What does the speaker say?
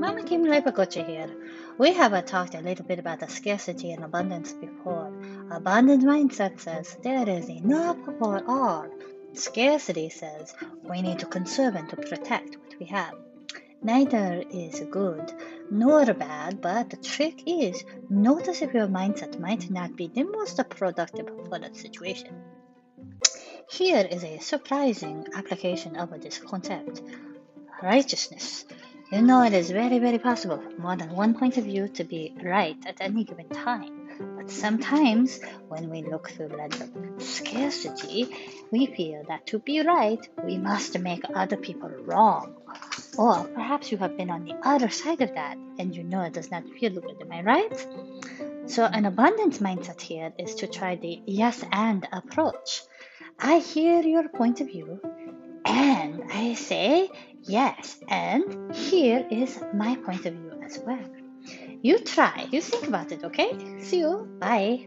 Kim Leipakochi here. We have talked a little bit about the scarcity and abundance before. Abundant mindset says there is enough for all. Scarcity says we need to conserve and to protect what we have. Neither is good nor bad, but the trick is notice if your mindset might not be the most productive for that situation. Here is a surprising application of this concept righteousness. You know, it is very, very possible more than one point of view to be right at any given time. But sometimes, when we look through the lens of scarcity, we feel that to be right, we must make other people wrong. Or perhaps you have been on the other side of that and you know it does not feel good. Am I right? So, an abundance mindset here is to try the yes and approach. I hear your point of view and I say yes, and here is my point of view as well. You try, you think about it, okay? See you, bye.